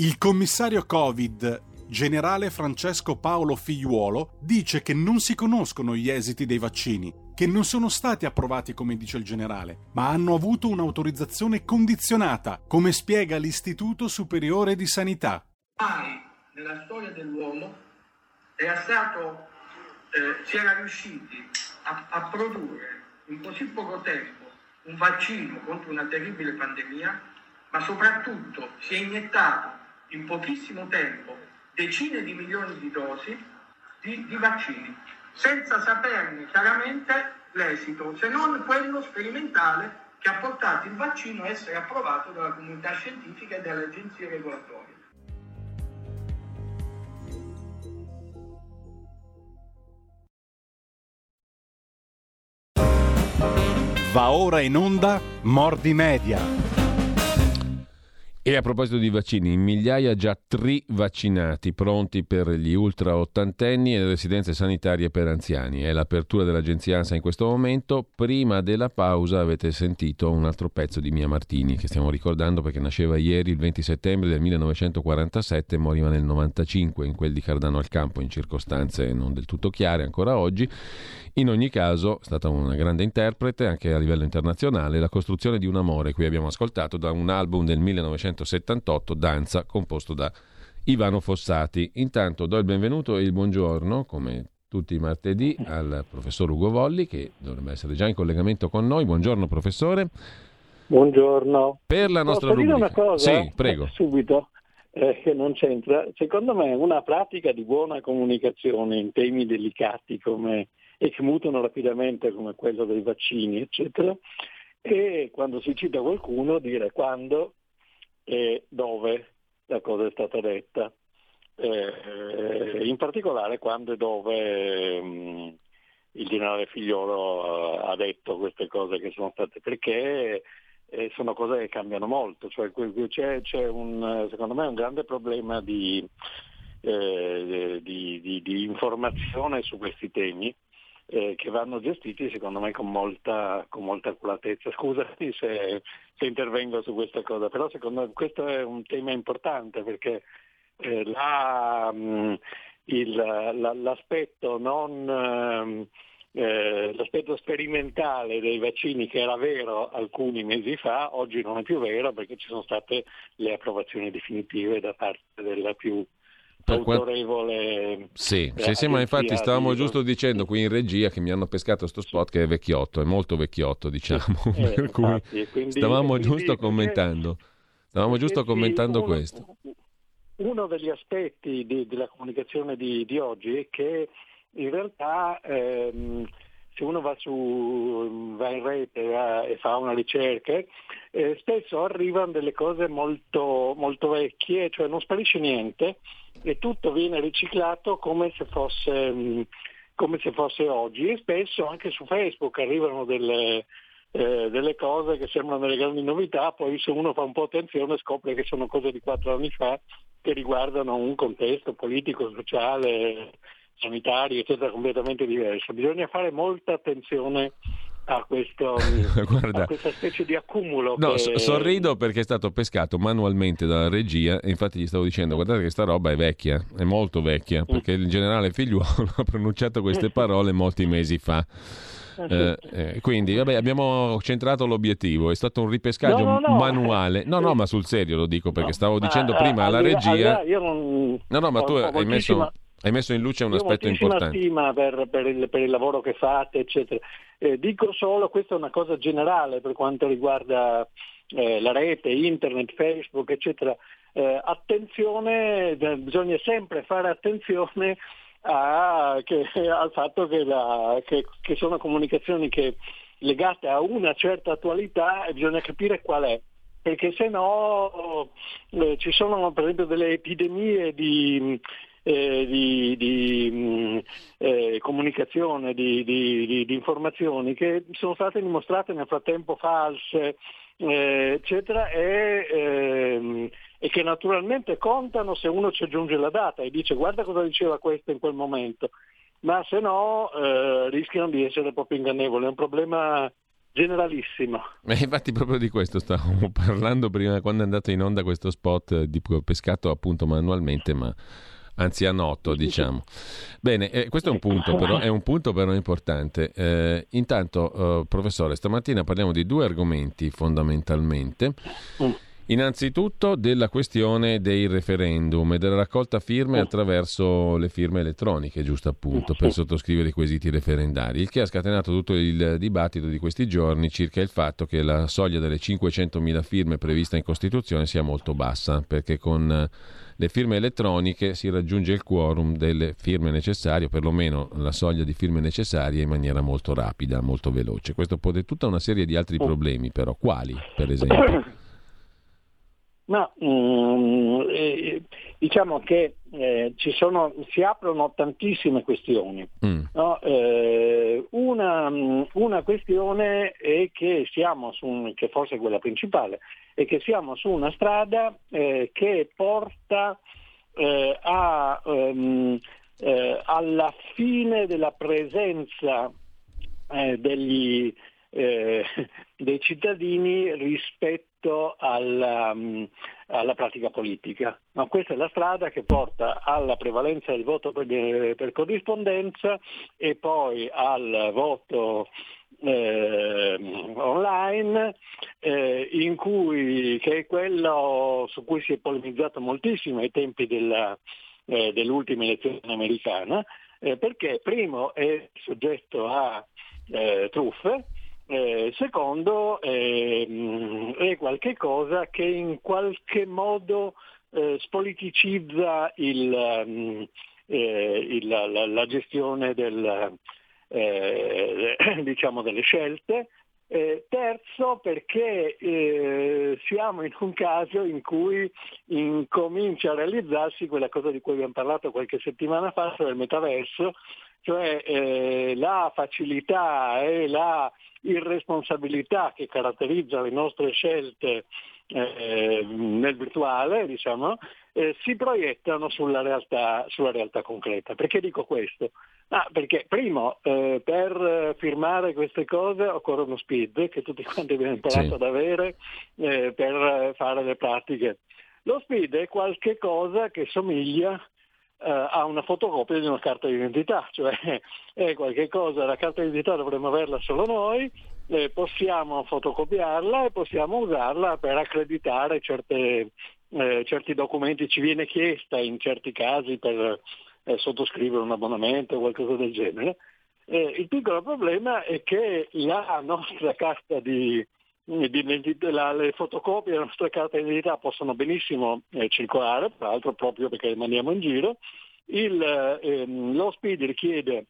Il commissario Covid, generale Francesco Paolo Figliuolo, dice che non si conoscono gli esiti dei vaccini, che non sono stati approvati come dice il generale, ma hanno avuto un'autorizzazione condizionata, come spiega l'Istituto Superiore di Sanità. Mai nella storia dell'uomo era stato, eh, si era riusciti a, a produrre in così poco tempo un vaccino contro una terribile pandemia, ma soprattutto si è iniettato in pochissimo tempo decine di milioni di dosi di, di vaccini, senza saperne chiaramente l'esito, se non quello sperimentale che ha portato il vaccino a essere approvato dalla comunità scientifica e dalle agenzie regolatorie. Va ora in onda Mordi Media. E a proposito di vaccini, in migliaia già tri-vaccinati, pronti per gli ultra ottantenni e le residenze sanitarie per anziani. È l'apertura dell'agenzia ANSA in questo momento. Prima della pausa avete sentito un altro pezzo di Mia Martini, che stiamo ricordando perché nasceva ieri, il 20 settembre del 1947, e moriva nel 95, in quel di Cardano al Campo, in circostanze non del tutto chiare ancora oggi. In ogni caso, è stata una grande interprete anche a livello internazionale. La costruzione di un amore, qui abbiamo ascoltato da un album del 1978, Danza, composto da Ivano Fossati. Intanto do il benvenuto e il buongiorno, come tutti i martedì, al professor Ugo Volli, che dovrebbe essere già in collegamento con noi. Buongiorno, professore. Buongiorno. Per la nostra Posso rubrica. dire una cosa? Sì, prego. Subito. Eh, che non c'entra. Secondo me una pratica di buona comunicazione in temi delicati come e che mutano rapidamente come quello dei vaccini, eccetera, e quando si cita qualcuno dire quando e dove la cosa è stata detta, eh, in particolare quando e dove mh, il generale Figliolo ha detto queste cose che sono state, perché eh, sono cose che cambiano molto, cioè, c'è, c'è un, secondo me un grande problema di, eh, di, di, di informazione su questi temi eh, che vanno gestiti secondo me con molta, con molta accuratezza. Scusami se, se, intervengo su questa cosa, però secondo me questo è un tema importante perché eh, la, mm, il, la, l'aspetto non... Ehm, eh, l'aspetto sperimentale dei vaccini che era vero alcuni mesi fa, oggi non è più vero perché ci sono state le approvazioni definitive da parte della più per autorevole. Sì, sì, sì, ma infatti stavamo giusto dicendo qui in regia che mi hanno pescato sto spot che è vecchiotto, è molto vecchiotto, diciamo. Eh, per cui infatti, quindi, stavamo quindi, giusto commentando. Stavamo giusto commentando uno, questo. Uno degli aspetti di, della comunicazione di, di, oggi è che in realtà ehm, se uno va, su, va in rete va, e fa una ricerca, eh, spesso arrivano delle cose molto, molto vecchie, cioè non sparisce niente e tutto viene riciclato come se fosse, mm, come se fosse oggi. E spesso anche su Facebook arrivano delle, eh, delle cose che sembrano delle grandi novità, poi se uno fa un po' attenzione scopre che sono cose di quattro anni fa che riguardano un contesto politico, sociale, sanitario, eccetera, completamente diverso. Bisogna fare molta attenzione a, questo, Guarda, a questa specie di accumulo. No, che... sorrido perché è stato pescato manualmente dalla regia e infatti gli stavo dicendo guardate che sta roba è vecchia, è molto vecchia, perché il generale Figliuolo ha pronunciato queste parole molti mesi fa. Eh, eh, quindi vabbè, abbiamo centrato l'obiettivo, è stato un ripescaggio no, no, no. manuale. No, no, ma sul serio lo dico perché stavo dicendo prima alla regia. Non... No, no, ma tu hai messo hai messo in luce un Io aspetto importante. stima per, per, il, per, il, lavoro che fate, eccetera. Eh, dico solo, questa è una cosa generale per quanto riguarda eh, la rete, internet, Facebook, eccetera. Eh, attenzione, bisogna sempre fare attenzione a, che, al fatto che, la, che, che sono comunicazioni che, legate a una certa attualità e bisogna capire qual è perché se no eh, ci sono per esempio delle epidemie di, eh, di, di mh, mm, eh, comunicazione, di, di, informazioni che sono state dimostrate nel frattempo false, eh, eccetera, e, ehm, e, che naturalmente contano se uno ci aggiunge la data e dice guarda cosa diceva questo in quel momento, ma se no eh, rischiano di essere proprio ingannevoli. È un problema generalissimo. Eh, infatti proprio di questo stavamo parlando prima quando è andato in onda questo spot di pescato appunto manualmente, ma anzi a noto diciamo. Bene, eh, questo è un punto però, è un punto però importante. Eh, intanto, eh, professore, stamattina parliamo di due argomenti fondamentalmente. Mm. Innanzitutto della questione dei referendum e della raccolta firme attraverso le firme elettroniche, giusto appunto, per sottoscrivere i quesiti referendari, il che ha scatenato tutto il dibattito di questi giorni circa il fatto che la soglia delle 500.000 firme prevista in Costituzione sia molto bassa, perché con le firme elettroniche si raggiunge il quorum delle firme necessarie, o perlomeno la soglia di firme necessarie in maniera molto rapida, molto veloce. Questo pone tutta una serie di altri problemi, però quali, per esempio? Ma mm, eh, diciamo che eh, sono, si aprono tantissime questioni. Mm. No? Eh, una, una, questione è che siamo su, che forse è quella principale, è che siamo su una strada eh, che porta eh, a, um, alla fine della presenza degli, dei cittadini rispetto alla, um, alla pratica politica. Ma questa è la strada che porta alla prevalenza del voto per, per corrispondenza e poi al voto eh, online, eh, in cui, che è quello su cui si è polemizzato moltissimo ai tempi della, eh, dell'ultima elezione americana, eh, perché primo è soggetto a eh, truffe, eh, secondo, eh, è qualcosa che in qualche modo eh, spoliticizza il, um, il, la, la, gestione del, eh, diciamo delle scelte. Eh, terzo perché eh, siamo in un caso in cui incomincia a realizzarsi quella cosa di cui abbiamo parlato qualche settimana fa, cioè il metaverso, cioè eh, la facilità e la irresponsabilità che caratterizza le nostre scelte eh, nel virtuale, diciamo, eh, si proiettano sulla realtà, sulla realtà, concreta. Perché dico questo? Ah, perché primo, eh, per firmare queste cose occorre uno speed che tutti quanti abbiamo imparato sì. ad avere eh, per fare le pratiche. Lo speed è qualche cosa che somiglia eh, ha una fotocopia di una carta d'identità, cioè è qualche cosa, la carta d'identità dovremmo averla solo noi, eh, possiamo fotocopiarla e possiamo usarla per accreditare certe, eh, certi documenti, ci viene chiesta in certi casi per eh, sottoscrivere un abbonamento o qualcosa del genere. Eh, il piccolo problema è che la nostra carta di, la, le fotocopie della nostra carta di identità possono benissimo eh, circolare, tra l'altro proprio perché rimaniamo in giro. Il, ehm, lo SPID richiede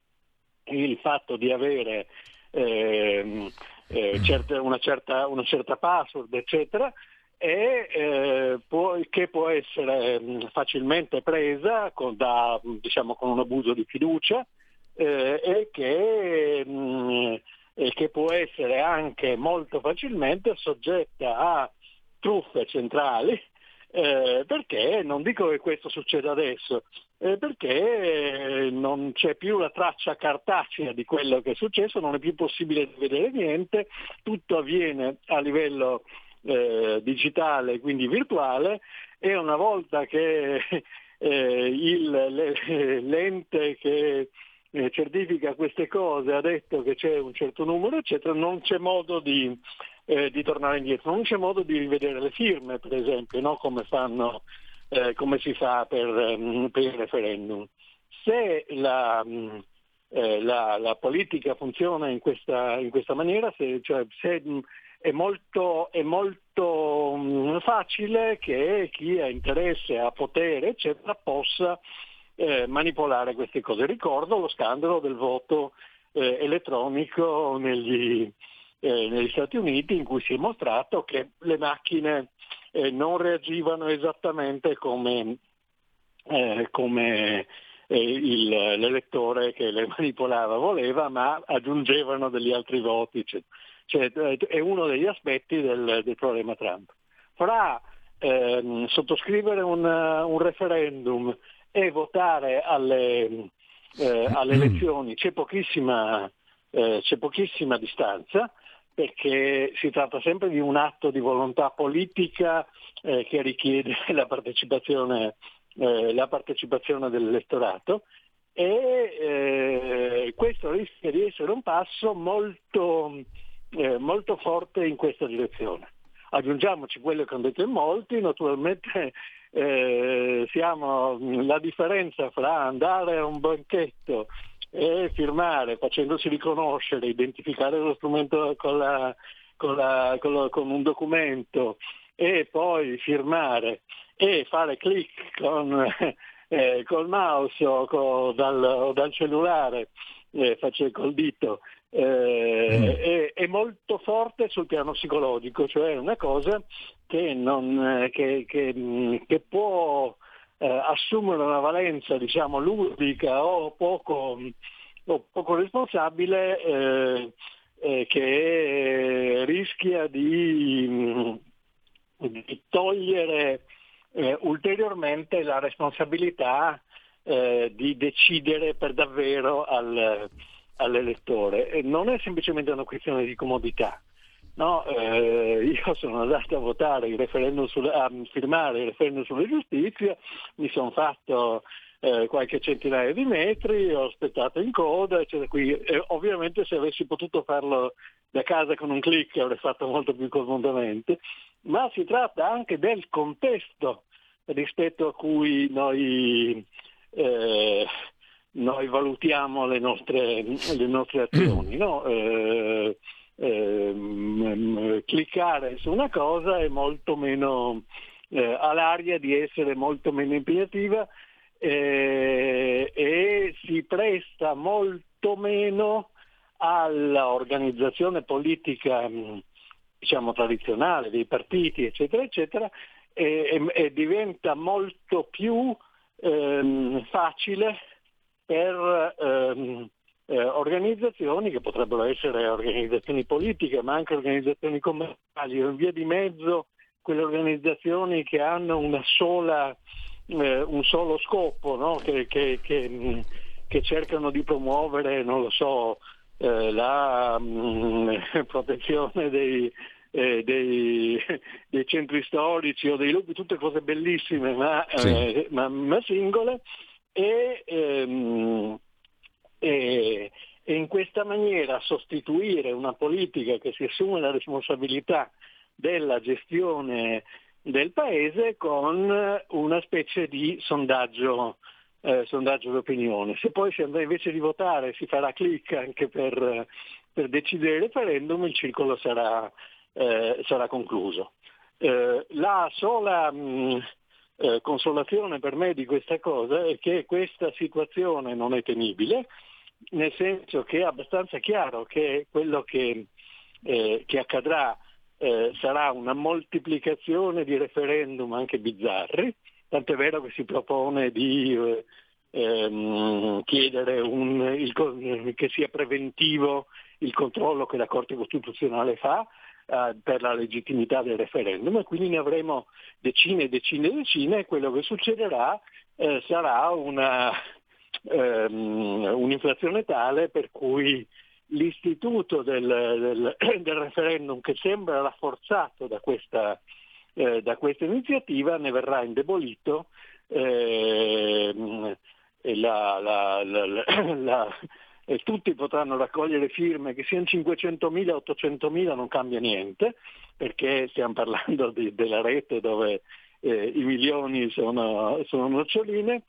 il fatto di avere ehm, eh, certa, una, certa, una, certa, password, eccetera, e eh, può, che può essere ehm, facilmente presa con, da, diciamo, con un abuso di fiducia eh, e che mh, mm, e che può essere anche molto facilmente soggetta a truffe centrali, eh, perché non dico che questo succeda adesso, eh, perché non c'è più la traccia cartacea di quello che è successo, non è più possibile vedere niente, tutto avviene a livello eh, digitale, quindi virtuale, e una volta che eh, il, l'ente che eh, certifica queste cose, ha detto che c'è un certo numero, eccetera, non c'è modo di, eh, di tornare indietro, non c'è modo di rivedere le firme, per esempio, no? come, fanno, eh, come, si fa per, um, per, il referendum. Se la, um, la, la politica funziona in questa, in questa maniera, se, cioè, se um, è molto, è molto um, facile che chi ha interesse a potere, eccetera, possa eh, manipolare queste cose. Ricordo lo scandalo del voto eh, elettronico negli, eh, negli, Stati Uniti in cui si è mostrato che le macchine eh, non reagivano esattamente come, eh, come eh, il, l'elettore che le manipolava voleva, ma aggiungevano degli altri voti. Cioè, cioè, è uno degli aspetti del, del problema Trump. Fra ehm, sottoscrivere un, un referendum e votare alle, eh, alle mm. elezioni c'è pochissima, eh, c'è pochissima distanza, perché si tratta sempre di un atto di volontà politica eh, che richiede la partecipazione, eh, la partecipazione dell'elettorato e eh, questo rischia di essere un passo molto, eh, molto forte in questa direzione. Aggiungiamoci quello che hanno detto in molti, naturalmente eh, siamo la differenza fra andare a un banchetto e firmare facendosi riconoscere, identificare lo strumento con, la, con, la, con, lo, con un documento e poi firmare e fare click con, eh, col mouse o, con, dal, o dal, cellulare, eh, faccio col dito, eh, mm. è, è, molto forte sul piano psicologico, cioè è una cosa che, non, eh, che, che, mm, che può eh, assumere una valenza diciamo, ludica o poco, o poco responsabile eh, eh, che rischia di, mm, di togliere ulteriormente la responsabilità di decidere per davvero al, all'elettore. E non è semplicemente una questione di comodità. No, eh, io sono andato a votare il sul, a firmare il referendum sulla giustizia, mi sono fatto eh, qualche centinaia di metri, ho aspettato in coda, eccetera. Qui, eh, ovviamente se avessi potuto farlo da casa con un clic avrei fatto molto più comodamente, ma si tratta anche del contesto rispetto a cui noi eh, noi valutiamo le nostre, le nostre azioni. No? Eh, eh, cliccare su una cosa è molto meno, eh, ha l'aria di essere molto meno impegnativa eh, e si presta molto meno all'organizzazione politica diciamo, tradizionale dei partiti, eccetera, eccetera, e, e diventa molto più ehm, facile per ehm, eh, organizzazioni che potrebbero essere organizzazioni politiche, ma anche organizzazioni commerciali, o in via di mezzo quelle organizzazioni che hanno sola, eh, un solo scopo, no? che, che, che, che, cercano di promuovere, non lo so, eh, la mh, mm, protezione dei, eh, dei, dei, centri storici o dei luoghi, tutte cose bellissime ma, sì. eh, ma, ma singole, e, ehm, e, e in questa maniera sostituire una politica che si assume la responsabilità della gestione del paese con una specie di sondaggio, eh, sondaggio d'opinione. Se poi si andrà invece di votare si farà clic anche per, per decidere il referendum, il circolo sarà, eh, sarà concluso. Eh, la sola mh, eh, consolazione per me di questa cosa è che questa situazione non è tenibile, nel senso che è abbastanza chiaro che quello che, eh, che accadrà eh, sarà una moltiplicazione di referendum anche bizzarri, tant'è vero che si propone di eh, ehm, chiedere un, il, che sia preventivo il controllo che la Corte Costituzionale fa, eh, per la legittimità del referendum e quindi ne avremo decine e decine e decine e quello che succederà eh, sarà una, ehm, un'inflazione tale per cui l'istituto del, del, del, referendum che sembra rafforzato da questa, eh, da questa iniziativa ne verrà indebolito. Eh, la, la, la, e tutti potranno raccogliere firme, che siano 500.000 o 800.000 non cambia niente, perché stiamo parlando di, della rete dove eh, i milioni sono, sono noccioline,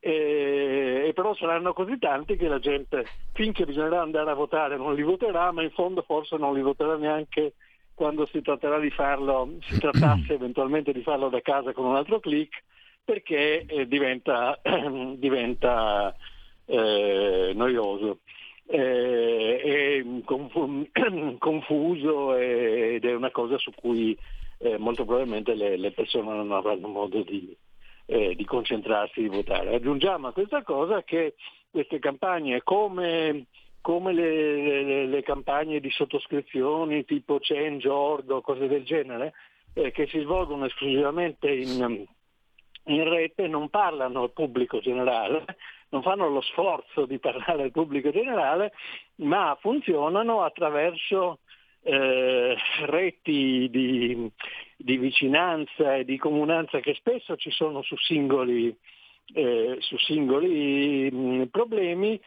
e, e, però saranno così tanti che la gente finché bisognerà andare a votare non li voterà, ma in fondo forse non li voterà neanche quando si tratterà di farlo, si trattasse eventualmente di farlo da casa con un altro clic, perché eh, diventa, diventa eh, noioso. Eh, è confuso ed è una cosa su cui eh, molto probabilmente le, le, persone non avranno modo di, eh, di, concentrarsi, di votare. Aggiungiamo a questa cosa che queste campagne come, come le, le, le, campagne di sottoscrizioni tipo Change.org o cose del genere, eh, che si svolgono esclusivamente in, in rete non parlano al pubblico generale, non fanno lo sforzo di parlare al pubblico generale, ma funzionano attraverso eh, reti di, di, vicinanza e di comunanza che spesso ci sono su singoli, eh, su singoli mh, problemi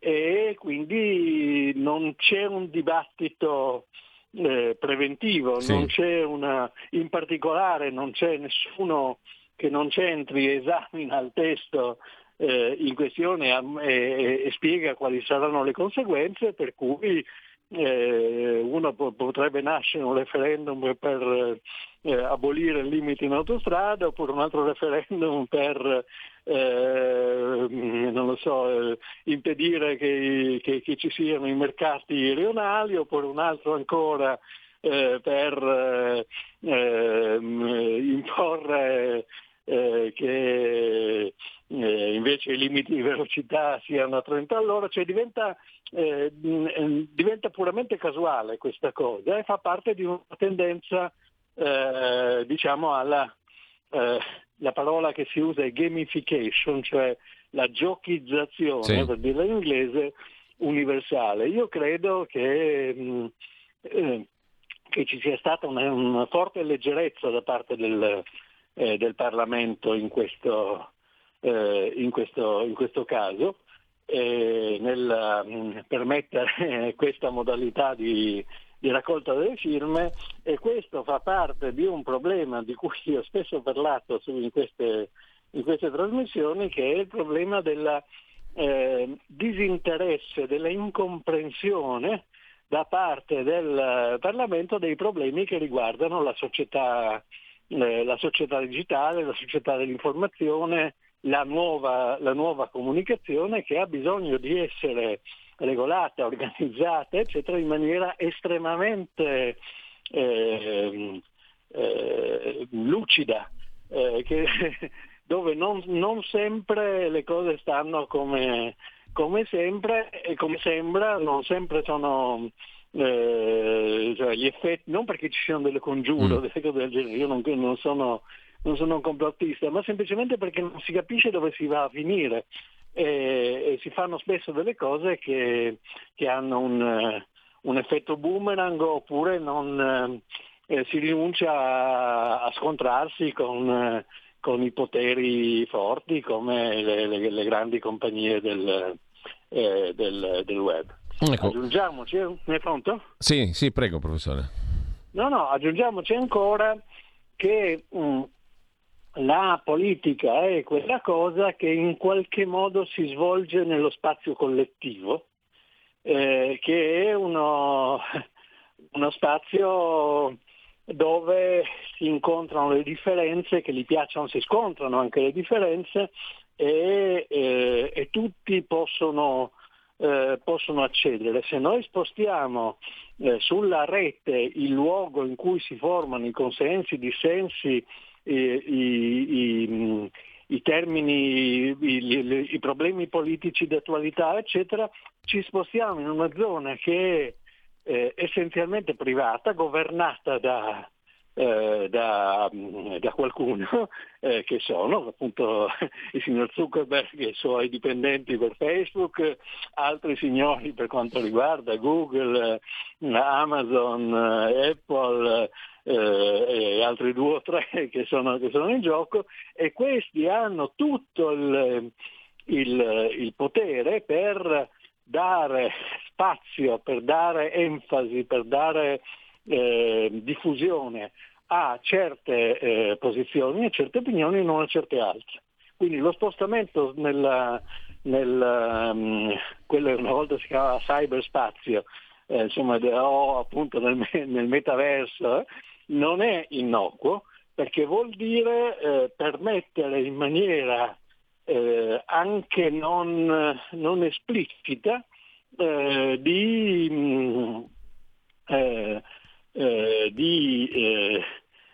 e quindi non c'è un dibattito eh, preventivo, sì. non c'è una, in particolare non c'è nessuno che non c'entri e esamina il testo eh, in questione e, e, spiega quali saranno le conseguenze, per cui eh, uno po- potrebbe nascere un referendum per eh, abolire il limite in autostrada oppure un altro referendum per eh, so, eh, impedire che, che, che, ci siano i mercati rionali oppure un altro ancora eh, per eh, imporre eh, che eh, invece i limiti di velocità siano a 30 all'ora, cioè diventa, eh, diventa puramente casuale questa cosa e fa parte di una tendenza eh, diciamo alla eh, la parola che si usa è gamification, cioè la giochizzazione, sì. per dirla in inglese, universale. Io credo che, mh, mm, eh, che ci sia stata una, una, forte leggerezza da parte del, eh, del Parlamento in questo, eh, in questo, in questo caso nel mh, mm, permettere questa modalità di, di raccolta delle firme e questo fa parte di un problema di cui ho spesso parlato in queste, in queste trasmissioni che è il problema del eh, disinteresse, della incomprensione da parte del Parlamento dei problemi che riguardano la società, eh, la società digitale, la società dell'informazione, la nuova, la nuova comunicazione che ha bisogno di essere regolata, organizzata, eccetera, in maniera estremamente eh, eh, lucida, eh, che, dove non, non, sempre le cose stanno come, come sempre e come sembra, non sempre sono eh, cioè gli effetti, non perché ci siano delle congiure mm. delle cose del genere, io non, non, sono, non sono un complottista, ma semplicemente perché non si capisce dove si va a finire e, e si fanno spesso delle cose che, che hanno un, un, effetto boomerang oppure non, eh, si rinuncia a, a scontrarsi con, con, i poteri forti come le, le, le grandi compagnie del, eh, del, del web. Ecco. Aggiungiamoci, è pronto? Sì, sì, prego professore. No, no, aggiungiamoci ancora che um, la politica è quella cosa che in qualche modo si svolge nello spazio collettivo, eh, che è uno, uno, spazio dove si incontrano le differenze, che gli piacciono, si scontrano anche le differenze e, eh, e tutti possono, eh, possono, accedere. Se noi spostiamo eh, sulla rete il luogo in cui si formano i consensi, i dissensi, i, i, i termini, i, i, problemi politici d'attualità, eccetera, ci spostiamo in una zona che è eh, essenzialmente privata, governata da, eh, da, da, qualcuno eh, che sono appunto il signor Zuckerberg e i suoi dipendenti per Facebook, altri signori per quanto riguarda Google, Amazon, Apple, eh, e altri due o tre che sono, che sono, in gioco e questi hanno tutto il, il, il potere per dare spazio, per dare enfasi, per dare eh, diffusione a certe eh, posizioni, a certe opinioni e non a certe altre. Quindi lo spostamento nel, nel um, quello una volta si chiamava cyberspazio, eh, insomma, o appunto nel, nel metaverso, eh, non è innocuo perché vuol dire eh, permettere in maniera eh, anche non, non esplicita di, mh, mm, eh, eh, di eh,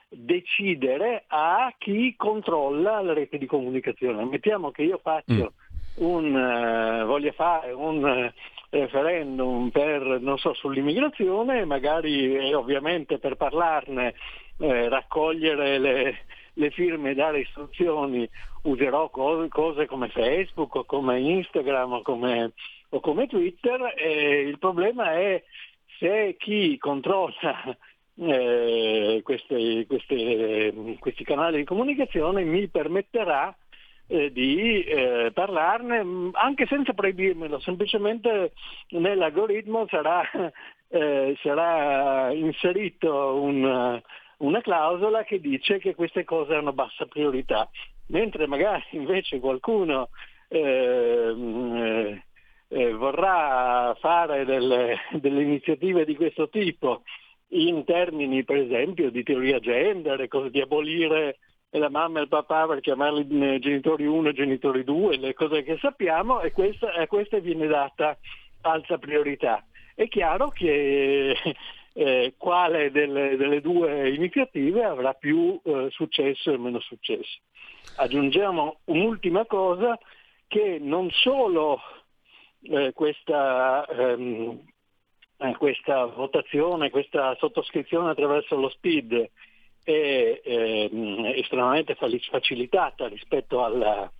decidere a chi controlla la rete di comunicazione. Mettiamo che io faccio mm. un, voglia fare un referendum per, non so, sull'immigrazione, magari eh, ovviamente per parlarne, eh, raccogliere le, le, firme e dare istruzioni, userò cose, cose come Facebook o come Instagram o come, o come Twitter. il problema è se chi controlla eh, queste, queste, questi canali di comunicazione mi permetterà eh, di eh, parlarne mm, anche senza proibirmelo, semplicemente nell'algoritmo sarà, eh, sarà inserito un, una clausola che dice che queste cose hanno bassa priorità, mentre magari invece qualcuno eh, vorrà fare delle, delle, iniziative di questo tipo in termini per esempio di teoria gender, di abolire la mamma e il papà per chiamarli eh, genitori 1 e genitori 2, le cose che sappiamo e questa, a queste viene data alta priorità. È chiaro che eh, quale delle, delle, due iniziative avrà più eh, successo e meno successo. Aggiungiamo un'ultima cosa che non solo eh, questa, ehm, eh, questa, votazione, questa sottoscrizione attraverso lo SPID è ehm, estremamente facilitata rispetto alla,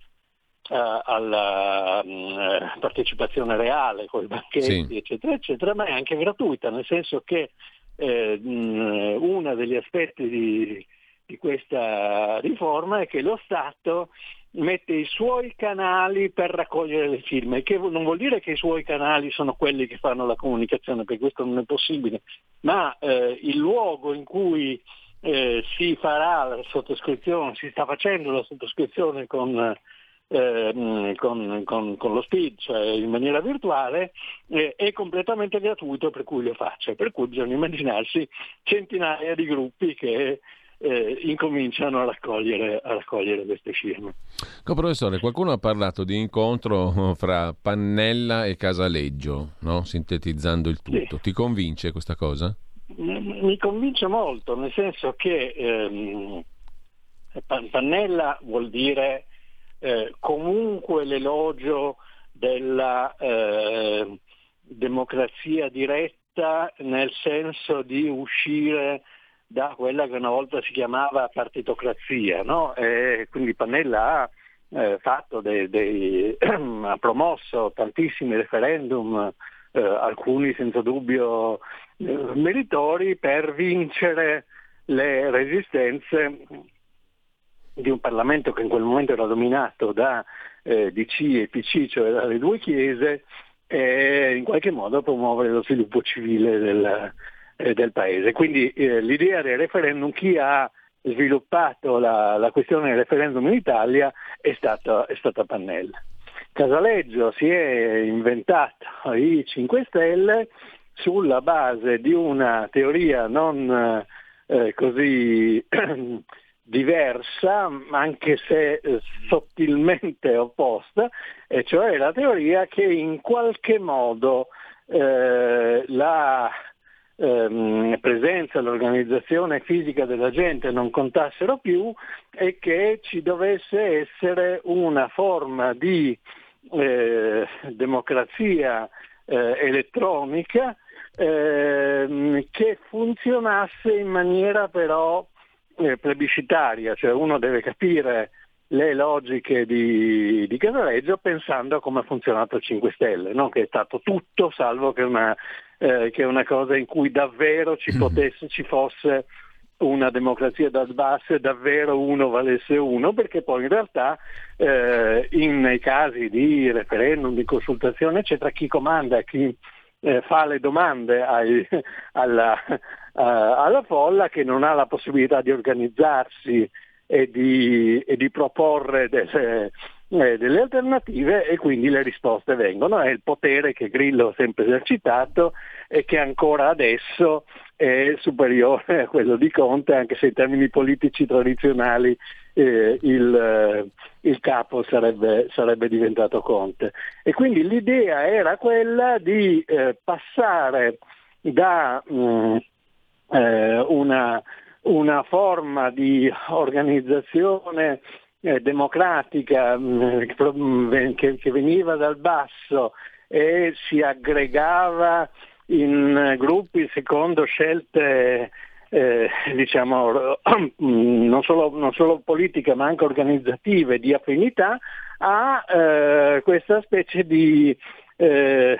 alla uh, partecipazione reale con i banchetti, sì. eccetera, eccetera, ma è anche gratuita, nel senso che eh, uno degli aspetti di, di, questa riforma è che lo Stato mette i suoi canali per raccogliere le firme, che non vuol dire che i suoi canali sono quelli che fanno la comunicazione, perché questo non è possibile, ma eh, il luogo in cui eh, si farà la sottoscrizione, si sta facendo la sottoscrizione con, eh, con, con, con lo SPID, cioè in maniera virtuale, eh, è completamente gratuito per cui lo faccia, per cui bisogna immaginarsi centinaia di gruppi che eh, incominciano a raccogliere, a raccogliere, queste firme. Co, professore, qualcuno ha parlato di incontro fra Pannella e Casaleggio, no? sintetizzando il tutto. Sì. Ti convince questa cosa? Mi convince molto, nel senso che ehm, Pannella vuol dire eh, comunque l'elogio della eh, democrazia diretta nel senso di uscire da quella che una volta si chiamava partitocrazia, no? quindi Pannella ha eh, dei, dei ha promosso tantissimi referendum, eh, alcuni senza dubbio eh, meritori, per vincere le resistenze di un Parlamento che in quel momento era dominato da eh, DC e PC, cioè dalle due chiese, e in qualche modo promuovere lo sviluppo civile del, eh, del paese. Quindi eh, l'idea del referendum, chi ha sviluppato la, la questione del referendum in Italia è stata, è stata Pannella. Casaleggio si è inventato i 5 Stelle sulla base di una teoria non eh, così diversa, anche se sottilmente opposta, e cioè la teoria che in qualche modo eh, la ehm, presenza, l'organizzazione fisica della gente non contassero più e che ci dovesse essere una forma di eh, democrazia eh, elettronica ehm, che funzionasse in maniera però eh, plebiscitaria, cioè uno deve capire le logiche di, di Casaleggio pensando a come ha funzionato il 5 Stelle, no? che è stato tutto salvo che una, eh, che una cosa in cui davvero ci, mm. potesse, ci fosse una democrazia dal basso e davvero uno valesse uno, perché poi in realtà eh, in, nei casi di referendum, di consultazione, eccetera, chi comanda, chi eh, fa le domande ai, alla, uh, alla folla che non ha la possibilità di organizzarsi e di, e di proporre delle, eh, delle, alternative e quindi le risposte vengono. È il potere che Grillo ha sempre esercitato e che ancora adesso è superiore a quello di Conte, anche se in termini politici tradizionali eh, il, eh, il, capo sarebbe, sarebbe, diventato Conte. E quindi l'idea era quella di eh, passare da mh, mm, eh, una una forma di organizzazione eh, democratica mh, mm, mm, che, che, veniva dal basso e si aggregava in gruppi secondo scelte eh, diciamo, non solo, non solo, politiche ma anche organizzative di affinità a eh, questa specie di eh,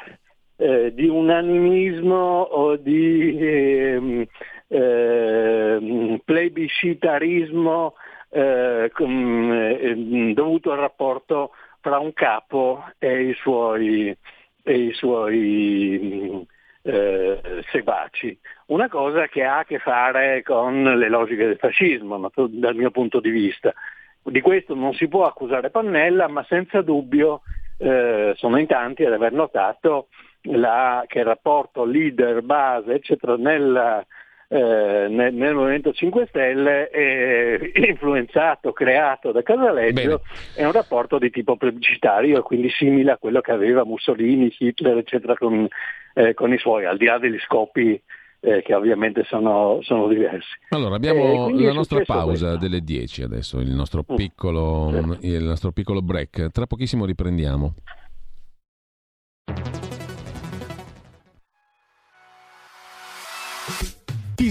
eh, di unanimismo o di ehm, eh, plebiscitarismo eh, eh, dovuto al rapporto tra un capo e i suoi, e i suoi eh, seguaci. Una cosa che ha a che fare con le logiche del fascismo, dal mio punto di vista. Di questo non si può accusare Pannella, ma senza dubbio eh, sono in tanti ad aver notato la, che il rapporto leader-base, eccetera, nella, eh, nel, nel, Movimento 5 Stelle è influenzato, creato da Casaleggio, Bene. è un rapporto di tipo plebiscitario, quindi simile a quello che aveva Mussolini, Hitler, eccetera, con, eh, con i suoi, al di là degli scopi eh, che ovviamente sono, sono, diversi. Allora, abbiamo la nostra pausa questo. delle 10 adesso, il nostro, mm. piccolo, mm. il nostro piccolo break. Tra pochissimo riprendiamo.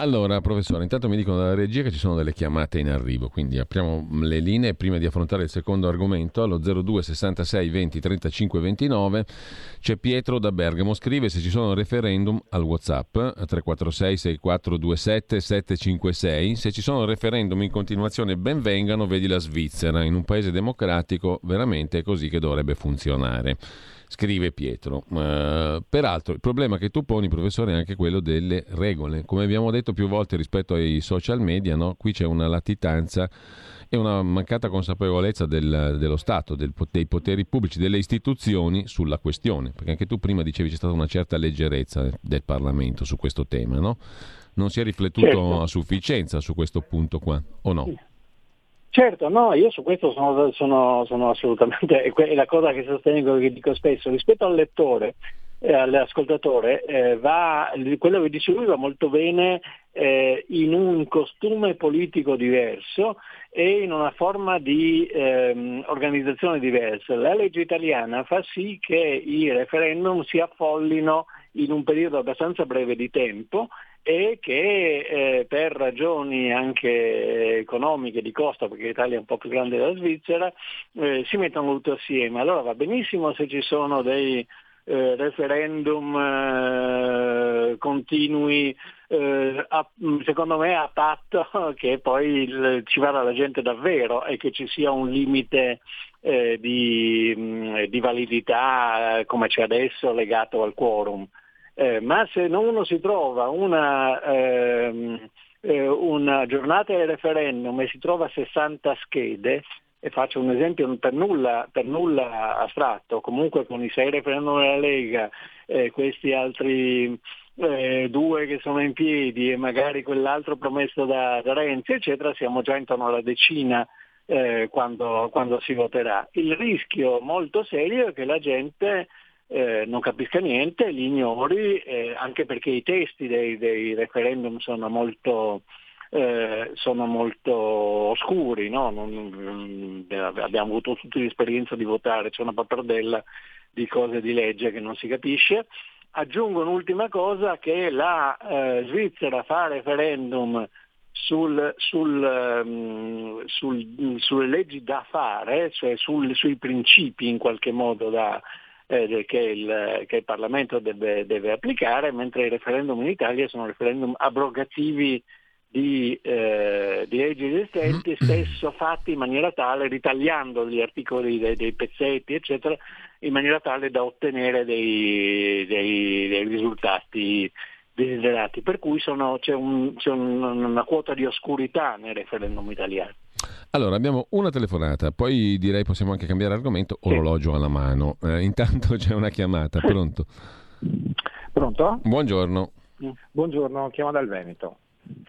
Allora, professore, intanto mi dicono dalla regia che ci sono delle chiamate in arrivo, quindi apriamo le linee prima di affrontare il secondo argomento. Allo 02 66 20 35 29 c'è Pietro da Bergamo, scrive se ci sono referendum al WhatsApp 346 6427 756. Se ci sono referendum in continuazione ben vengano, vedi la Svizzera, in un paese democratico veramente è così che dovrebbe funzionare scrive Pietro. Uh, peraltro il problema che tu poni, professore, è anche quello delle regole. Come abbiamo detto più volte rispetto ai social media, no? qui c'è una latitanza e una mancata consapevolezza del, dello Stato, del, dei poteri pubblici, delle istituzioni sulla questione, perché anche tu prima dicevi c'è stata una certa leggerezza del Parlamento su questo tema, no? Non si è riflettuto certo. a sufficienza su questo punto qua, o no? Certo, no, io su questo sono, sono, sono assolutamente, è la cosa che sostengo, che dico spesso, rispetto al lettore, eh, all'ascoltatore, eh, va, quello che dice lui va molto bene eh, in un costume politico diverso e in una forma di ehm, organizzazione diversa. La legge italiana fa sì che i referendum si affollino in un periodo abbastanza breve di tempo e che eh, per ragioni anche economiche di costo, perché l'Italia è un po' più grande della Svizzera, eh, si mettono tutto assieme. Allora va benissimo se ci sono dei eh, referendum eh, continui, eh, a, secondo me a patto che poi il, ci vada la gente davvero e che ci sia un limite eh, di, mh, di, validità come c'è adesso legato al quorum. Eh, ma se uno si trova una, ehm, una giornata del referendum e si trova 60 schede, e faccio un esempio per nulla, per nulla astratto, comunque con i sei referendum della Lega, eh, questi altri eh, due che sono in piedi e magari quell'altro promesso da, da Renzi, eccetera, siamo già intorno alla decina eh, quando, quando, si voterà. Il rischio molto serio è che la gente eh, non capisca niente, li ignori, eh, anche perché i testi dei, dei referendum sono molto, eh, sono molto oscuri, no? non, eh, abbiamo avuto tutti l'esperienza di votare, c'è una pappardella di cose di legge che non si capisce. Aggiungo un'ultima cosa che la eh, Svizzera fa referendum sul, sul, um, sul, sulle leggi da fare, cioè sui principi in qualche modo da, eh, che, il, che, il, Parlamento deve, deve, applicare, mentre i referendum in Italia sono referendum abrogativi di, eh, di leggi esistenti, spesso fatti in maniera tale, ritagliando gli articoli dei, dei pezzetti, eccetera, in maniera tale da ottenere dei, dei, dei risultati desiderati. Per cui sono, c'è, un, c'è un, una quota di oscurità nel referendum italiano. Allora, abbiamo una telefonata, poi direi possiamo anche cambiare argomento, orologio alla mano. Eh, intanto c'è una chiamata, pronto? Pronto? Buongiorno. Buongiorno, chiamo dal Veneto.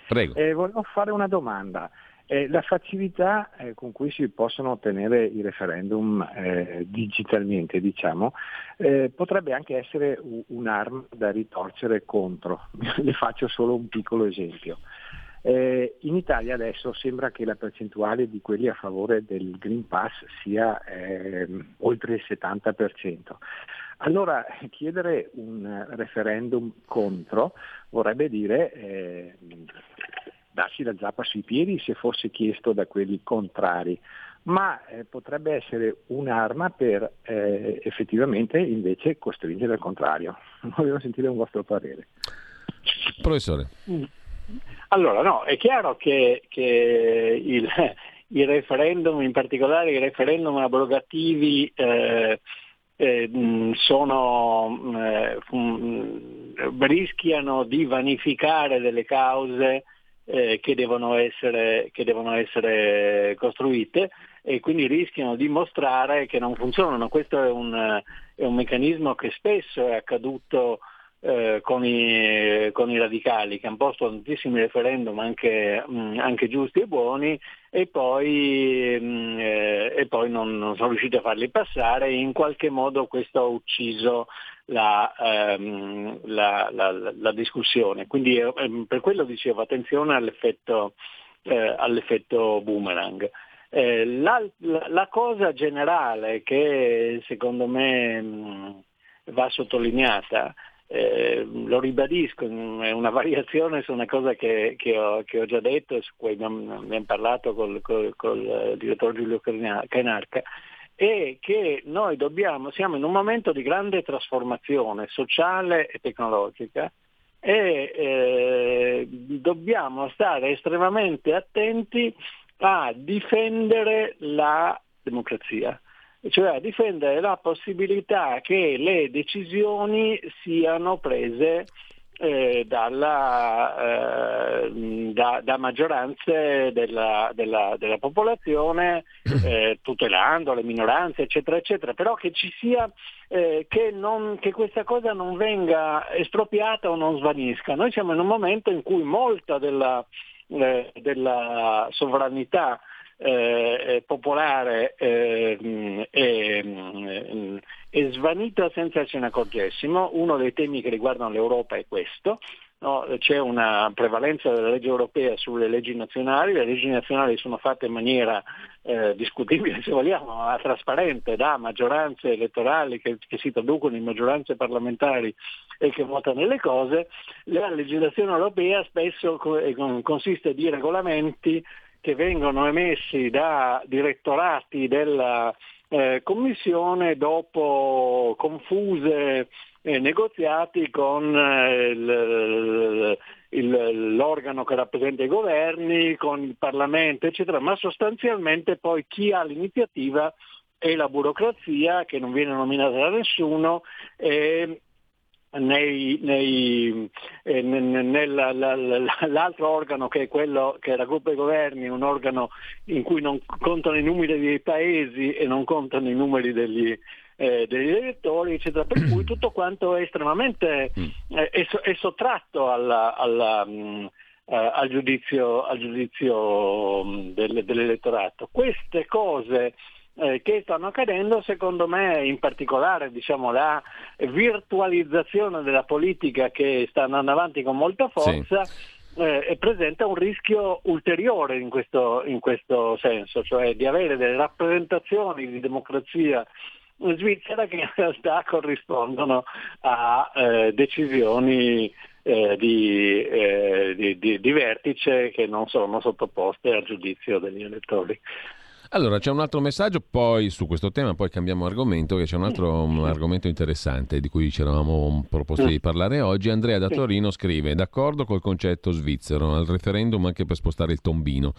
Prego. Eh, volevo fare una domanda. Eh, la facilità eh, con cui si possono ottenere i referendum eh, digitalmente, diciamo, eh, potrebbe anche essere un'arma da ritorcere contro. Le faccio solo un piccolo esempio. Eh, in Italia adesso sembra che la percentuale di quelli a favore del Green Pass sia ehm, oltre il 70%. Allora chiedere un referendum contro vorrebbe dire eh, darsi la zappa sui piedi se fosse chiesto da quelli contrari, ma eh, potrebbe essere un'arma per eh, effettivamente invece costringere al contrario. Volevo sentire un vostro parere. Professore. Mm. Allora, no, è chiaro che, che il, i referendum, in particolare i referendum abrogativi, eh, eh, sono, eh, rischiano di vanificare delle cause eh, che devono, essere, che, devono essere, costruite e quindi rischiano di mostrare che non funzionano. Questo è un, è un meccanismo che spesso è accaduto eh, con, i, con, i, radicali che hanno posto tantissimi referendum anche, mh, anche giusti e buoni e poi, mh, eh, e poi non, non, sono riusciti a farli passare e in qualche modo questo ha ucciso la, ehm, la, la, la discussione. Quindi eh, per quello dicevo attenzione all'effetto, eh, all'effetto boomerang. La, la, cosa generale che secondo me mh, va sottolineata eh, lo ribadisco, è una variazione su una cosa che, che, ho, che ho, già detto e su cui abbiamo, abbiamo parlato col, col, col, direttore Giulio Canarca, è che noi dobbiamo, siamo in un momento di grande trasformazione sociale e tecnologica e eh, dobbiamo stare estremamente attenti a difendere la democrazia cioè a difendere la possibilità che le decisioni siano prese eh, dalla, eh, da, da, maggioranze della, della, della popolazione, eh, tutelando le minoranze, eccetera, eccetera, però che ci sia eh, che, non, che, questa cosa non venga espropriata o non svanisca. Noi siamo in un momento in cui molta della, eh, della sovranità eh, popolare eh, è, mm, è, svanita senza ce ne accorgessimo. Uno dei temi che riguardano l'Europa è questo. No, c'è una prevalenza della legge europea sulle leggi nazionali, le leggi nazionali sono fatte in maniera eh, discutibile, se vogliamo, ma trasparente da maggioranze elettorali che, che, si traducono in maggioranze parlamentari e che votano le cose. La legislazione europea spesso consiste di regolamenti che vengono emessi da direttorati della eh, Commissione dopo confuse eh, negoziati con eh, il, il, l'organo che rappresenta i governi, con il Parlamento, eccetera, ma sostanzialmente poi chi ha l'iniziativa è la burocrazia che non viene nominata da nessuno e nei, nei, eh, nell'altro organo che è quello che è la gruppa dei governi, un organo in cui non contano i numeri dei paesi e non contano i numeri degli, eh, degli elettori, eccetera, per cui tutto quanto è estremamente mm. eh, è, è, sottratto alla, alla, mh, mm, eh, al giudizio, al giudizio mm, del, dell'elettorato. Queste cose eh, che stanno accadendo, secondo me, in particolare diciamo, la virtualizzazione della politica che sta andando avanti con molta forza. Sì. Eh, presenta un rischio ulteriore in questo, in questo senso, cioè di avere delle rappresentazioni di democrazia in Svizzera che in realtà corrispondono a eh, decisioni eh, di, eh, di, di, di, vertice che non sono sottoposte al giudizio degli elettori. Allora, c'è un altro messaggio poi su questo tema, poi cambiamo argomento, che c'è un altro un argomento interessante di cui ci eravamo proposti di parlare oggi. Andrea da Torino scrive, d'accordo col concetto svizzero, al referendum anche per spostare il tombino.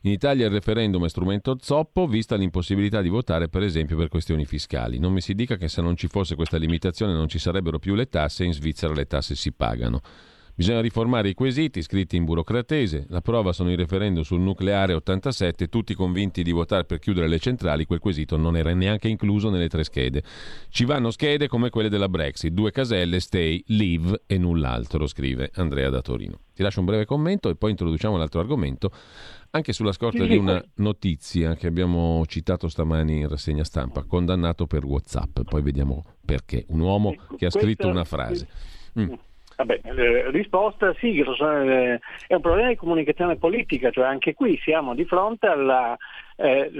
In Italia il referendum è strumento zoppo, vista l'impossibilità di votare per esempio per questioni fiscali. Non mi si dica che se non ci fosse questa limitazione non ci sarebbero più le tasse, in Svizzera le tasse si pagano. Bisogna riformare i quesiti scritti in burocratese. La prova sono i referendum sul nucleare 87, tutti convinti di votare per chiudere le centrali, quel quesito non era neanche incluso nelle tre schede. Ci vanno schede come quelle della Brexit, due caselle, stay, leave e null'altro, scrive Andrea da Torino. Ti lascio un breve commento e poi introduciamo l'altro argomento anche sulla scorta di una notizia che abbiamo citato stamani in rassegna stampa, condannato per WhatsApp, poi vediamo perché. Un uomo che ha scritto una frase. Mm. Vabbè, eh, risposta sì, eh, è un problema di comunicazione politica, cioè anche qui siamo di fronte alla eh,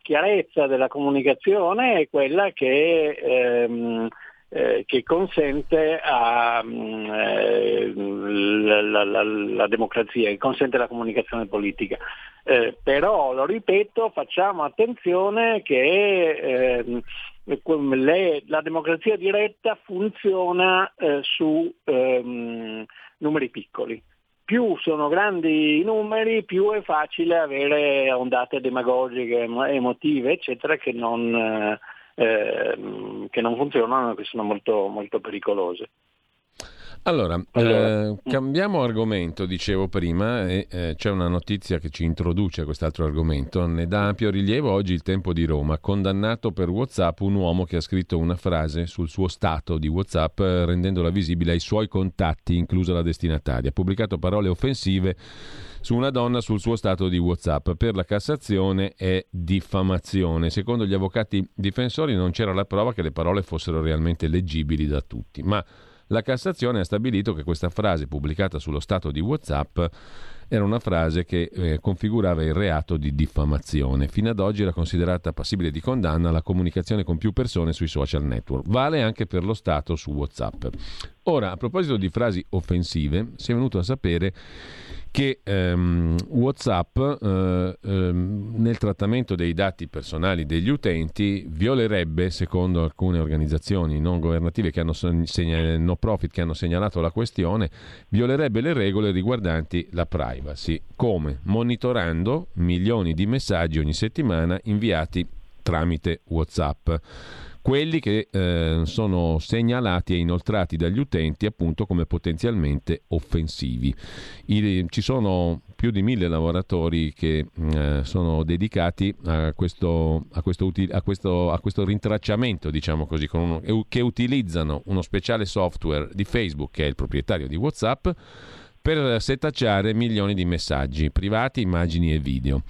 chiarezza della comunicazione è quella che, ehm, eh, che consente a, mm, la, la, la, la, democrazia, che consente la comunicazione politica. Però, lo ripeto, facciamo attenzione che ehm, le, la democrazia diretta funziona eh, su ehm, numeri piccoli. Più sono grandi i numeri, più è facile avere ondate demagogiche, emotive, eccetera, che non, eh, ehm, che non funzionano che sono molto, molto pericolose. Allora, allora. Eh, cambiamo argomento, dicevo prima, e eh, c'è una notizia che ci introduce a quest'altro argomento. Ne dà ampio rilievo oggi il Tempo di Roma. Condannato per WhatsApp un uomo che ha scritto una frase sul suo stato di WhatsApp eh, rendendola visibile ai suoi contatti, inclusa la destinataria. Ha pubblicato parole offensive su una donna sul suo stato di WhatsApp. Per la Cassazione è diffamazione. Secondo gli avvocati difensori non c'era la prova che le parole fossero realmente leggibili da tutti, ma la Cassazione ha stabilito che questa frase pubblicata sullo stato di WhatsApp era una frase che eh, configurava il reato di diffamazione. Fino ad oggi era considerata passibile di condanna la comunicazione con più persone sui social network. Vale anche per lo Stato su WhatsApp. Ora, a proposito di frasi offensive, si è venuto a sapere che ehm, WhatsApp eh, ehm, nel trattamento dei dati personali degli utenti violerebbe, secondo alcune organizzazioni non governative che hanno segna- no profit che hanno segnalato la questione, violerebbe le regole riguardanti la privacy, come monitorando milioni di messaggi ogni settimana inviati tramite WhatsApp quelli che eh, sono segnalati e inoltrati dagli utenti appunto come potenzialmente offensivi. I, ci sono più di mille lavoratori che eh, sono dedicati a questo, a, questo uti- a, questo, a questo, rintracciamento, diciamo così, uno, che utilizzano uno speciale software di Facebook, che è il proprietario di WhatsApp, per setacciare milioni di messaggi privati, immagini e video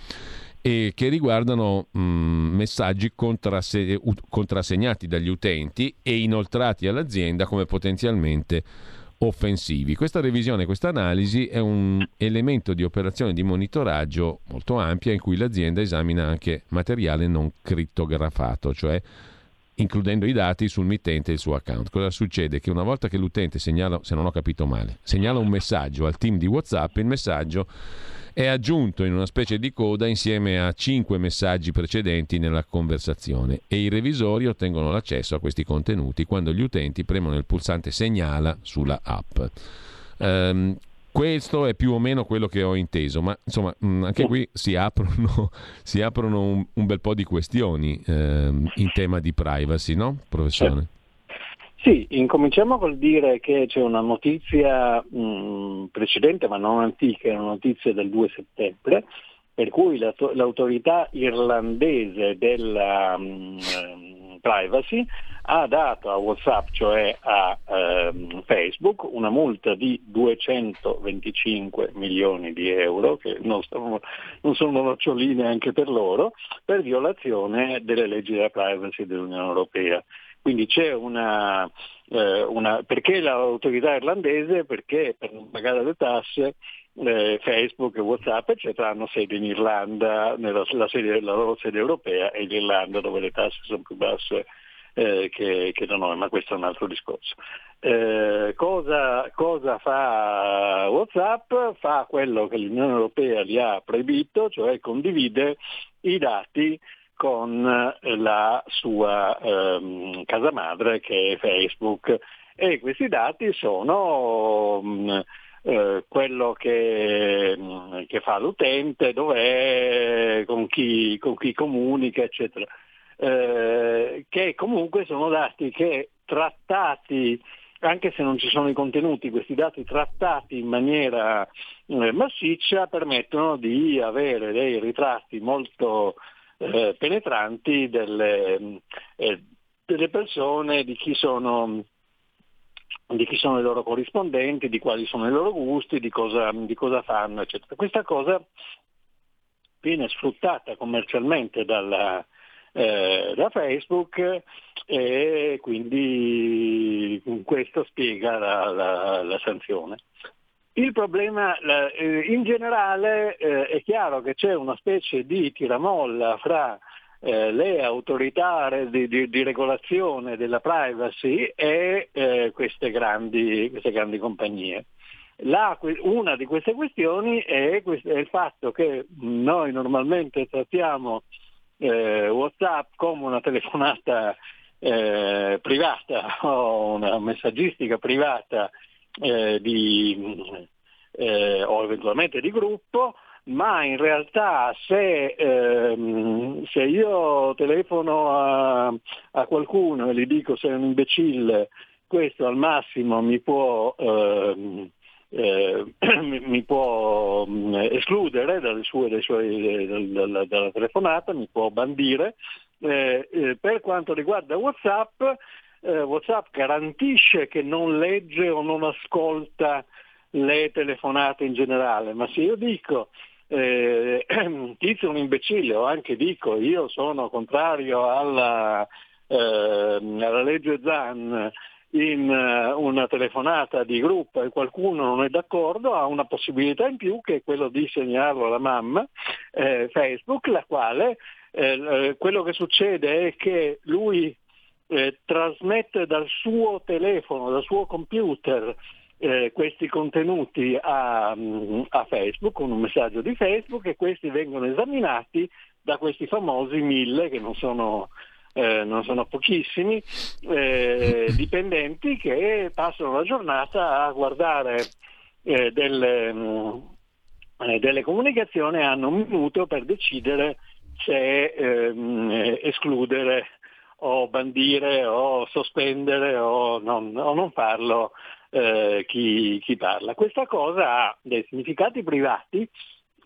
e che riguardano mh, messaggi contrasse- contrassegnati dagli utenti e inoltrati all'azienda come potenzialmente offensivi. Questa revisione, questa analisi è un elemento di operazione di monitoraggio molto ampia in cui l'azienda esamina anche materiale non crittografato, cioè includendo i dati sul mittente e il suo account. Cosa succede? Che una volta che l'utente segnala, se non ho capito male, segnala un messaggio al team di WhatsApp, il messaggio è aggiunto in una specie di coda insieme a cinque messaggi precedenti nella conversazione e i revisori ottengono l'accesso a questi contenuti quando gli utenti premono il pulsante segnala sulla app. Um, questo è più o meno quello che ho inteso, ma insomma mm, anche qui si aprono, si aprono un, un, bel po' di questioni ehm, in tema di privacy, no, professore? Sì, incominciamo col dire che c'è una notizia mh, mm, precedente, ma non antica, una notizia del 2 settembre, per cui l'autorità irlandese della mh, mm, privacy ha dato a WhatsApp, cioè a ehm, Facebook, una multa di 225 milioni di euro, che non, sono, non sono noccioline anche per loro, per violazione delle leggi della privacy dell'Unione Europea. Quindi c'è una, eh, una perché l'autorità irlandese? Perché per non pagare le tasse eh, Facebook, Whatsapp eccetera hanno sede in Irlanda, nella la, sede, la loro sede europea è l'Irlanda dove le tasse sono più basse eh, che, che, da noi, ma questo è un altro discorso. Eh, cosa, cosa, fa Whatsapp? Fa quello che l'Unione Europea gli ha proibito, cioè condivide i dati con eh, la sua ehm, casa madre che è Facebook e questi dati sono mh, mm, eh, quello che, mh, mm, che, fa l'utente, dov'è, con chi, con chi comunica, eccetera. Eh, che comunque sono dati che trattati anche se non ci sono i contenuti, questi dati trattati in maniera eh, massiccia permettono di avere dei ritratti molto eh, penetranti delle, eh, delle, persone, di chi, sono, di chi sono i loro corrispondenti, di quali sono i loro gusti, di cosa, di cosa fanno, eccetera. Questa cosa viene sfruttata commercialmente dalla, eh, da Facebook e quindi questo spiega la, la, la sanzione. Il problema eh, in generale eh, è chiaro che c'è una specie di tiramolla fra eh, le autorità di, di, di, regolazione della privacy e queste grandi, queste, grandi, compagnie. La, una di queste questioni è, è, il fatto che noi normalmente trattiamo WhatsApp come una telefonata privata o una messaggistica privata eh, di, eh, o eventualmente di gruppo, ma in realtà se, ehm, se io telefono a, a, qualcuno e gli dico sei un imbecille, questo al massimo mi può, ehm, eh, mi può mm, escludere sue, suoi, dalla, dalla, telefonata, mi può bandire. Eh, eh, per quanto riguarda Whatsapp, eh, WhatsApp garantisce che non legge o non ascolta le telefonate in generale, ma se io dico eh, Tizio è un imbecille o anche dico io sono contrario alla, eh, alla legge ZAN in uh, una telefonata di gruppo e qualcuno non è d'accordo, ha una possibilità in più che è quello di segnarlo alla mamma, eh, Facebook, la quale eh, eh quello che succede è che lui eh, trasmette dal suo telefono, dal suo computer, eh, questi contenuti a, mm, a, Facebook con un messaggio di Facebook e questi vengono esaminati da questi famosi mille che non sono, eh, non sono pochissimi eh, dipendenti che passano la giornata a guardare eh, delle, mh, mm, eh, delle, comunicazioni e hanno un minuto per decidere se ehm, escludere o bandire o sospendere o non, o non farlo eh, chi, chi, parla. Questa cosa ha dei significati privati,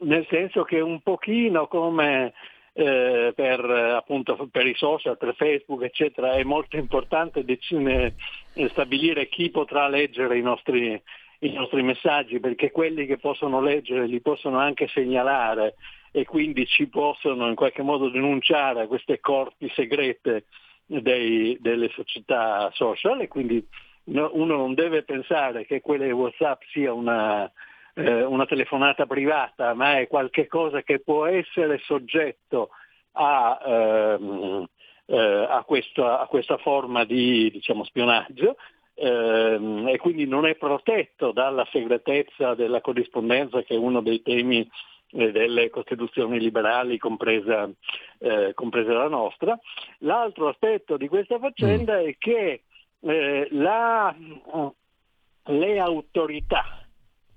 nel senso che un pochino come eh, per, appunto, per, i social, per Facebook, eccetera, è molto importante decine, eh, stabilire chi potrà leggere i nostri, i nostri messaggi, perché quelli che possono leggere li possono anche segnalare e quindi ci possono in qualche modo denunciare queste corti segrete dei, delle società social e quindi no, uno non deve pensare che quella di Whatsapp sia una, eh, una telefonata privata, ma è qualcosa che può essere soggetto a, ehm, eh, a, questa, a questa, forma di diciamo, spionaggio. Ehm, e quindi non è protetto dalla segretezza della corrispondenza che è uno dei temi delle costituzioni liberali, compresa, eh, compresa, la nostra. L'altro aspetto di questa faccenda mm. è che eh, la, le autorità,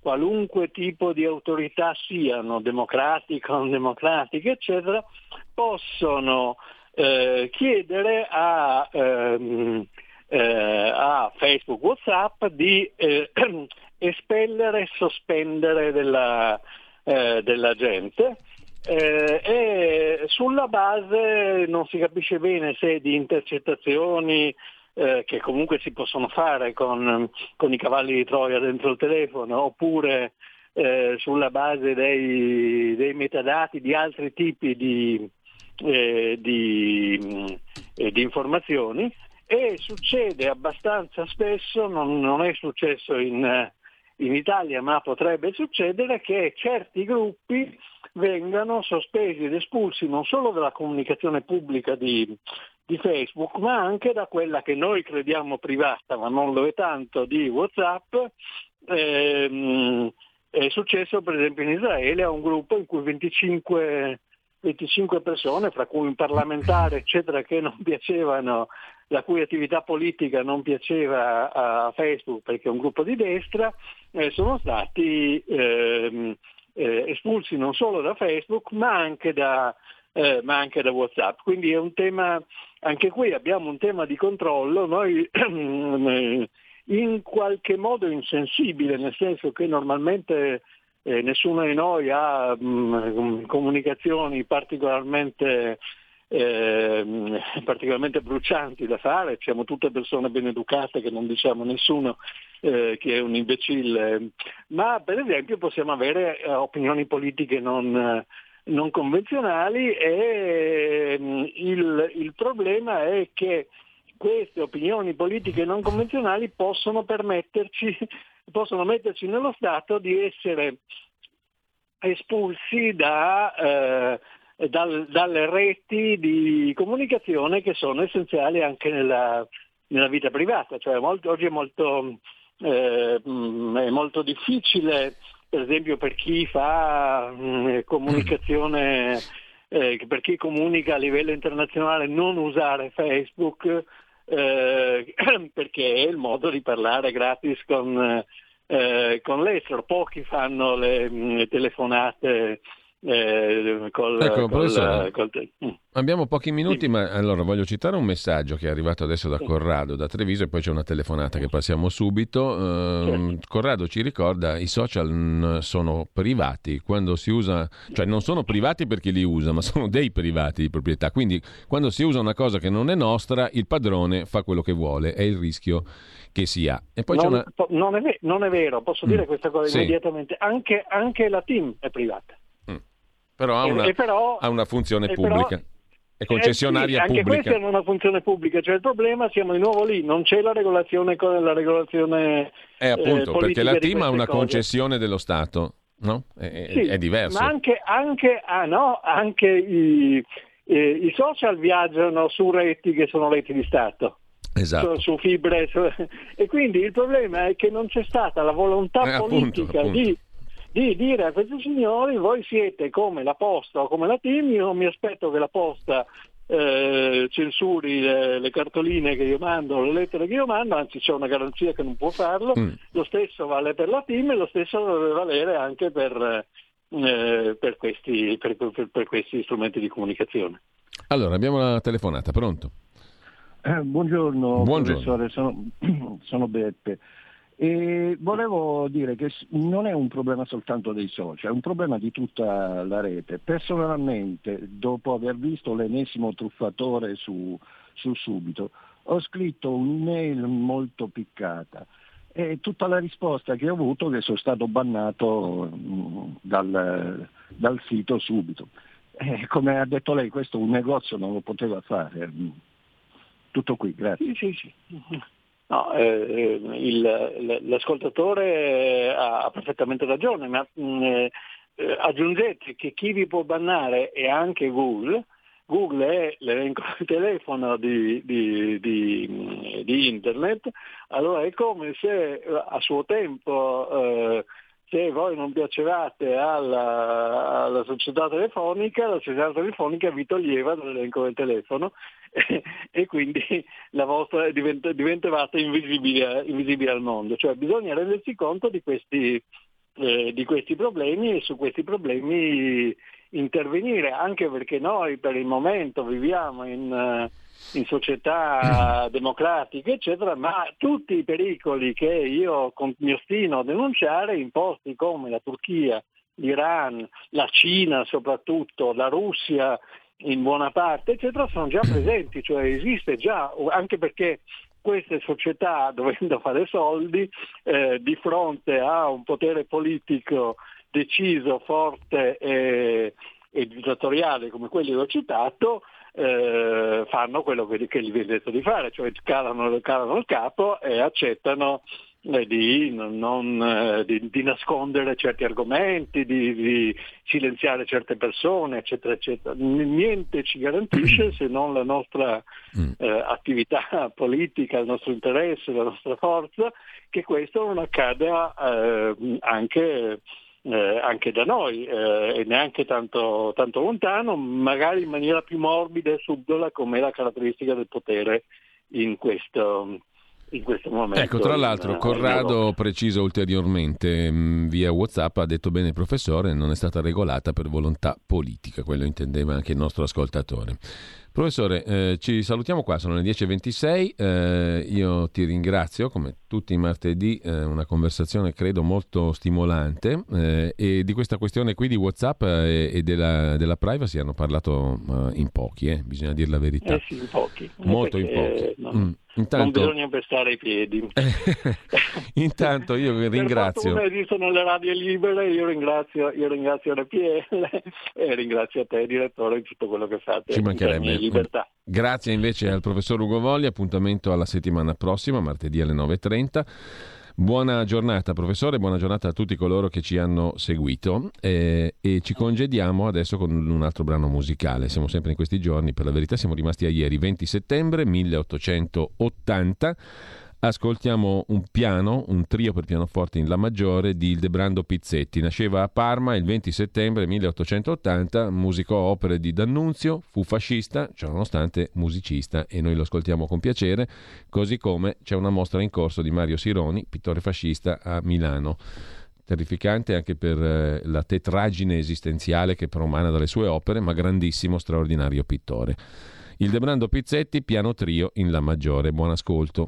qualunque tipo di autorità siano, democratiche, non democratiche, eccetera, possono eh, chiedere a, ehm, eh, a, Facebook, Whatsapp di eh, espellere e sospendere della, eh, della gente eh, e sulla base non si capisce bene se di intercettazioni eh, che comunque si possono fare con, con, i cavalli di Troia dentro il telefono oppure eh, sulla base dei, dei, metadati di altri tipi di, eh, di, eh, di informazioni e succede abbastanza spesso, non, non è successo in, in, Italia ma potrebbe succedere che certi gruppi vengano sospesi ed espulsi non solo dalla comunicazione pubblica di, di Facebook ma anche da quella che noi crediamo privata ma non lo è tanto di Whatsapp. Ehm, è successo per esempio in Israele a un gruppo in cui 25 25 persone, fra cui un parlamentare, eccetera, che non piacevano, la cui attività politica non piaceva a Facebook perché è un gruppo di destra, eh, sono stati eh, eh, espulsi non solo da Facebook ma anche da, eh, ma anche da WhatsApp. Quindi è un tema, anche qui abbiamo un tema di controllo, noi in qualche modo insensibile, nel senso che normalmente eh, nessuno di noi ha mh, mm, comunicazioni particolarmente, eh, particolarmente, brucianti da fare, siamo tutte persone ben educate che non diciamo a nessuno eh, che è un imbecille, ma per esempio possiamo avere eh, opinioni politiche non, non convenzionali e mh, mm, il, il problema è che queste opinioni politiche non convenzionali possono permetterci possono metterci nello stato di essere espulsi da, eh, dal, dalle reti di comunicazione che sono essenziali anche nella, nella vita privata. Cioè, molto, oggi è molto, eh, è molto, difficile, per esempio per chi fa mh, mm, comunicazione, eh, per chi comunica a livello internazionale, non usare Facebook eh, perché è il modo di parlare gratis con, eh, con l'estero. Pochi fanno le, mm, le telefonate eh, col, ecco, col, col, mm. abbiamo pochi minuti, sì. ma allora voglio citare un messaggio che è arrivato adesso da Corrado, da Treviso, e poi c'è una telefonata che passiamo subito. Uh, certo. Corrado ci ricorda i social sono privati, quando si usa, cioè non sono privati per chi li usa, ma sono dei privati di proprietà. Quindi quando si usa una cosa che non è nostra, il padrone fa quello che vuole, è il rischio che si ha. E poi non, una... non, è, non, è, vero, posso mm. dire questa cosa sì. immediatamente, anche, anche la team è privata. Però ha una, però, ha una funzione pubblica. Però, è concessionaria eh sì, anche pubblica. Anche questa è una funzione pubblica, cioè il problema siamo di nuovo lì, non c'è la regolazione con la regolazione eh, appunto, eh, perché la TIM ha una cose. concessione dello Stato, no? È, sì, è diverso. Ma anche, anche, ah, no, anche i, eh, i, social viaggiano su reti che sono reti di Stato. Esatto. Su, su fibre su, e quindi il problema è che non c'è stata la volontà eh, politica appunto, appunto. di di dire a questi signori voi siete come la posta o come la team, io non mi aspetto che la posta eh, censuri le, le, cartoline che io mando, le lettere che io mando, anzi c'è una garanzia che non può farlo, mm. lo stesso vale per la team e lo stesso deve valere anche per, eh, per, questi, per, per, questi, strumenti di comunicazione. Allora, abbiamo la telefonata, pronto? Eh, buongiorno, buongiorno, professore, sono, sono Beppe. E volevo dire che non è un problema soltanto dei social, è un problema di tutta la rete. Personalmente, dopo aver visto l'ennesimo truffatore su, su Subito, ho scritto un'email molto piccata e tutta la risposta che ho avuto è che sono stato bannato mm, dal, dal sito Subito. E come ha detto lei, questo un negozio non lo poteva fare. Tutto qui, grazie. Sì, sì, sì. No, eh, il, l'ascoltatore ha, perfettamente ragione, ma mm, eh, aggiungete che chi vi può bannare è anche Google. Google è l'elenco di telefono di, di, di, di, internet, allora è come se a suo tempo eh, se voi non piacevate alla, alla, società telefonica, la società telefonica vi toglieva dall'elenco del telefono e, quindi la vostra divent, diventavate invisibile, invisibile, al mondo. Cioè bisogna rendersi conto di questi, eh, di questi problemi e su questi problemi intervenire, anche perché noi per il momento viviamo in in società democratiche, eccetera, ma tutti i pericoli che io mi ostino a denunciare in posti come la Turchia l'Iran, la Cina soprattutto, la Russia in buona parte, eccetera, sono già presenti, cioè esiste già, anche perché queste società, dovendo fare soldi, eh, di fronte a un potere politico deciso, forte e, e dittatoriale come quelli che ho citato, eh, fanno quello che, che gli viene detto di fare, cioè calano, calano il capo e accettano di, non, eh, di, di, nascondere certi argomenti, di, di, silenziare certe persone, eccetera, eccetera. Niente ci garantisce se non la nostra mm. eh, attività politica, il nostro interesse, la nostra forza, che questo non accada eh, anche eh, anche da noi eh, e neanche tanto, tanto, lontano, magari in maniera più morbida e subdola come è la caratteristica del potere in questo, in questo momento. Ecco, tra l'altro Corrado precisa ulteriormente mh, via Whatsapp, ha detto bene il professore, non è stata regolata per volontà politica, quello intendeva anche il nostro ascoltatore. Professore, eh, ci salutiamo qua, sono le 10.26, eh, io ti ringrazio come tutti i martedì, eh, una conversazione credo molto stimolante eh, e di questa questione qui di Whatsapp eh, e della, della, privacy hanno parlato eh, in pochi, bisogna dire la verità. Eh sì, in pochi. Molto in pochi. No. Mm. Intanto... Non bisogna pestare i piedi. Intanto io ringrazio. Per esistono le radio libere, io ringrazio, io ringrazio RPL e ringrazio te, direttore, di tutto quello che fate. Ci mancherebbe. Libertà. Grazie invece al professor Ugo Volli, appuntamento alla settimana prossima, martedì alle 9.30. Buona giornata professore, buona giornata a tutti coloro che ci hanno seguito eh, e ci congediamo adesso con un altro brano musicale. Siamo sempre in questi giorni, per la verità siamo rimasti a ieri, 20 settembre 1880. Ascoltiamo un piano, un trio per pianoforte in La maggiore di Ildebrando Pizzetti. Nasceva a Parma il 20 settembre 1880, musicò opere di D'Annunzio, fu fascista, cioè nonostante musicista, e noi lo ascoltiamo con piacere, così come c'è una mostra in corso di Mario Sironi, pittore fascista a Milano. Terrificante anche per eh, la tetragine esistenziale che promana dalle sue opere, ma grandissimo, straordinario pittore. Il Debrando Pizzetti, piano trio in La maggiore. Buon ascolto.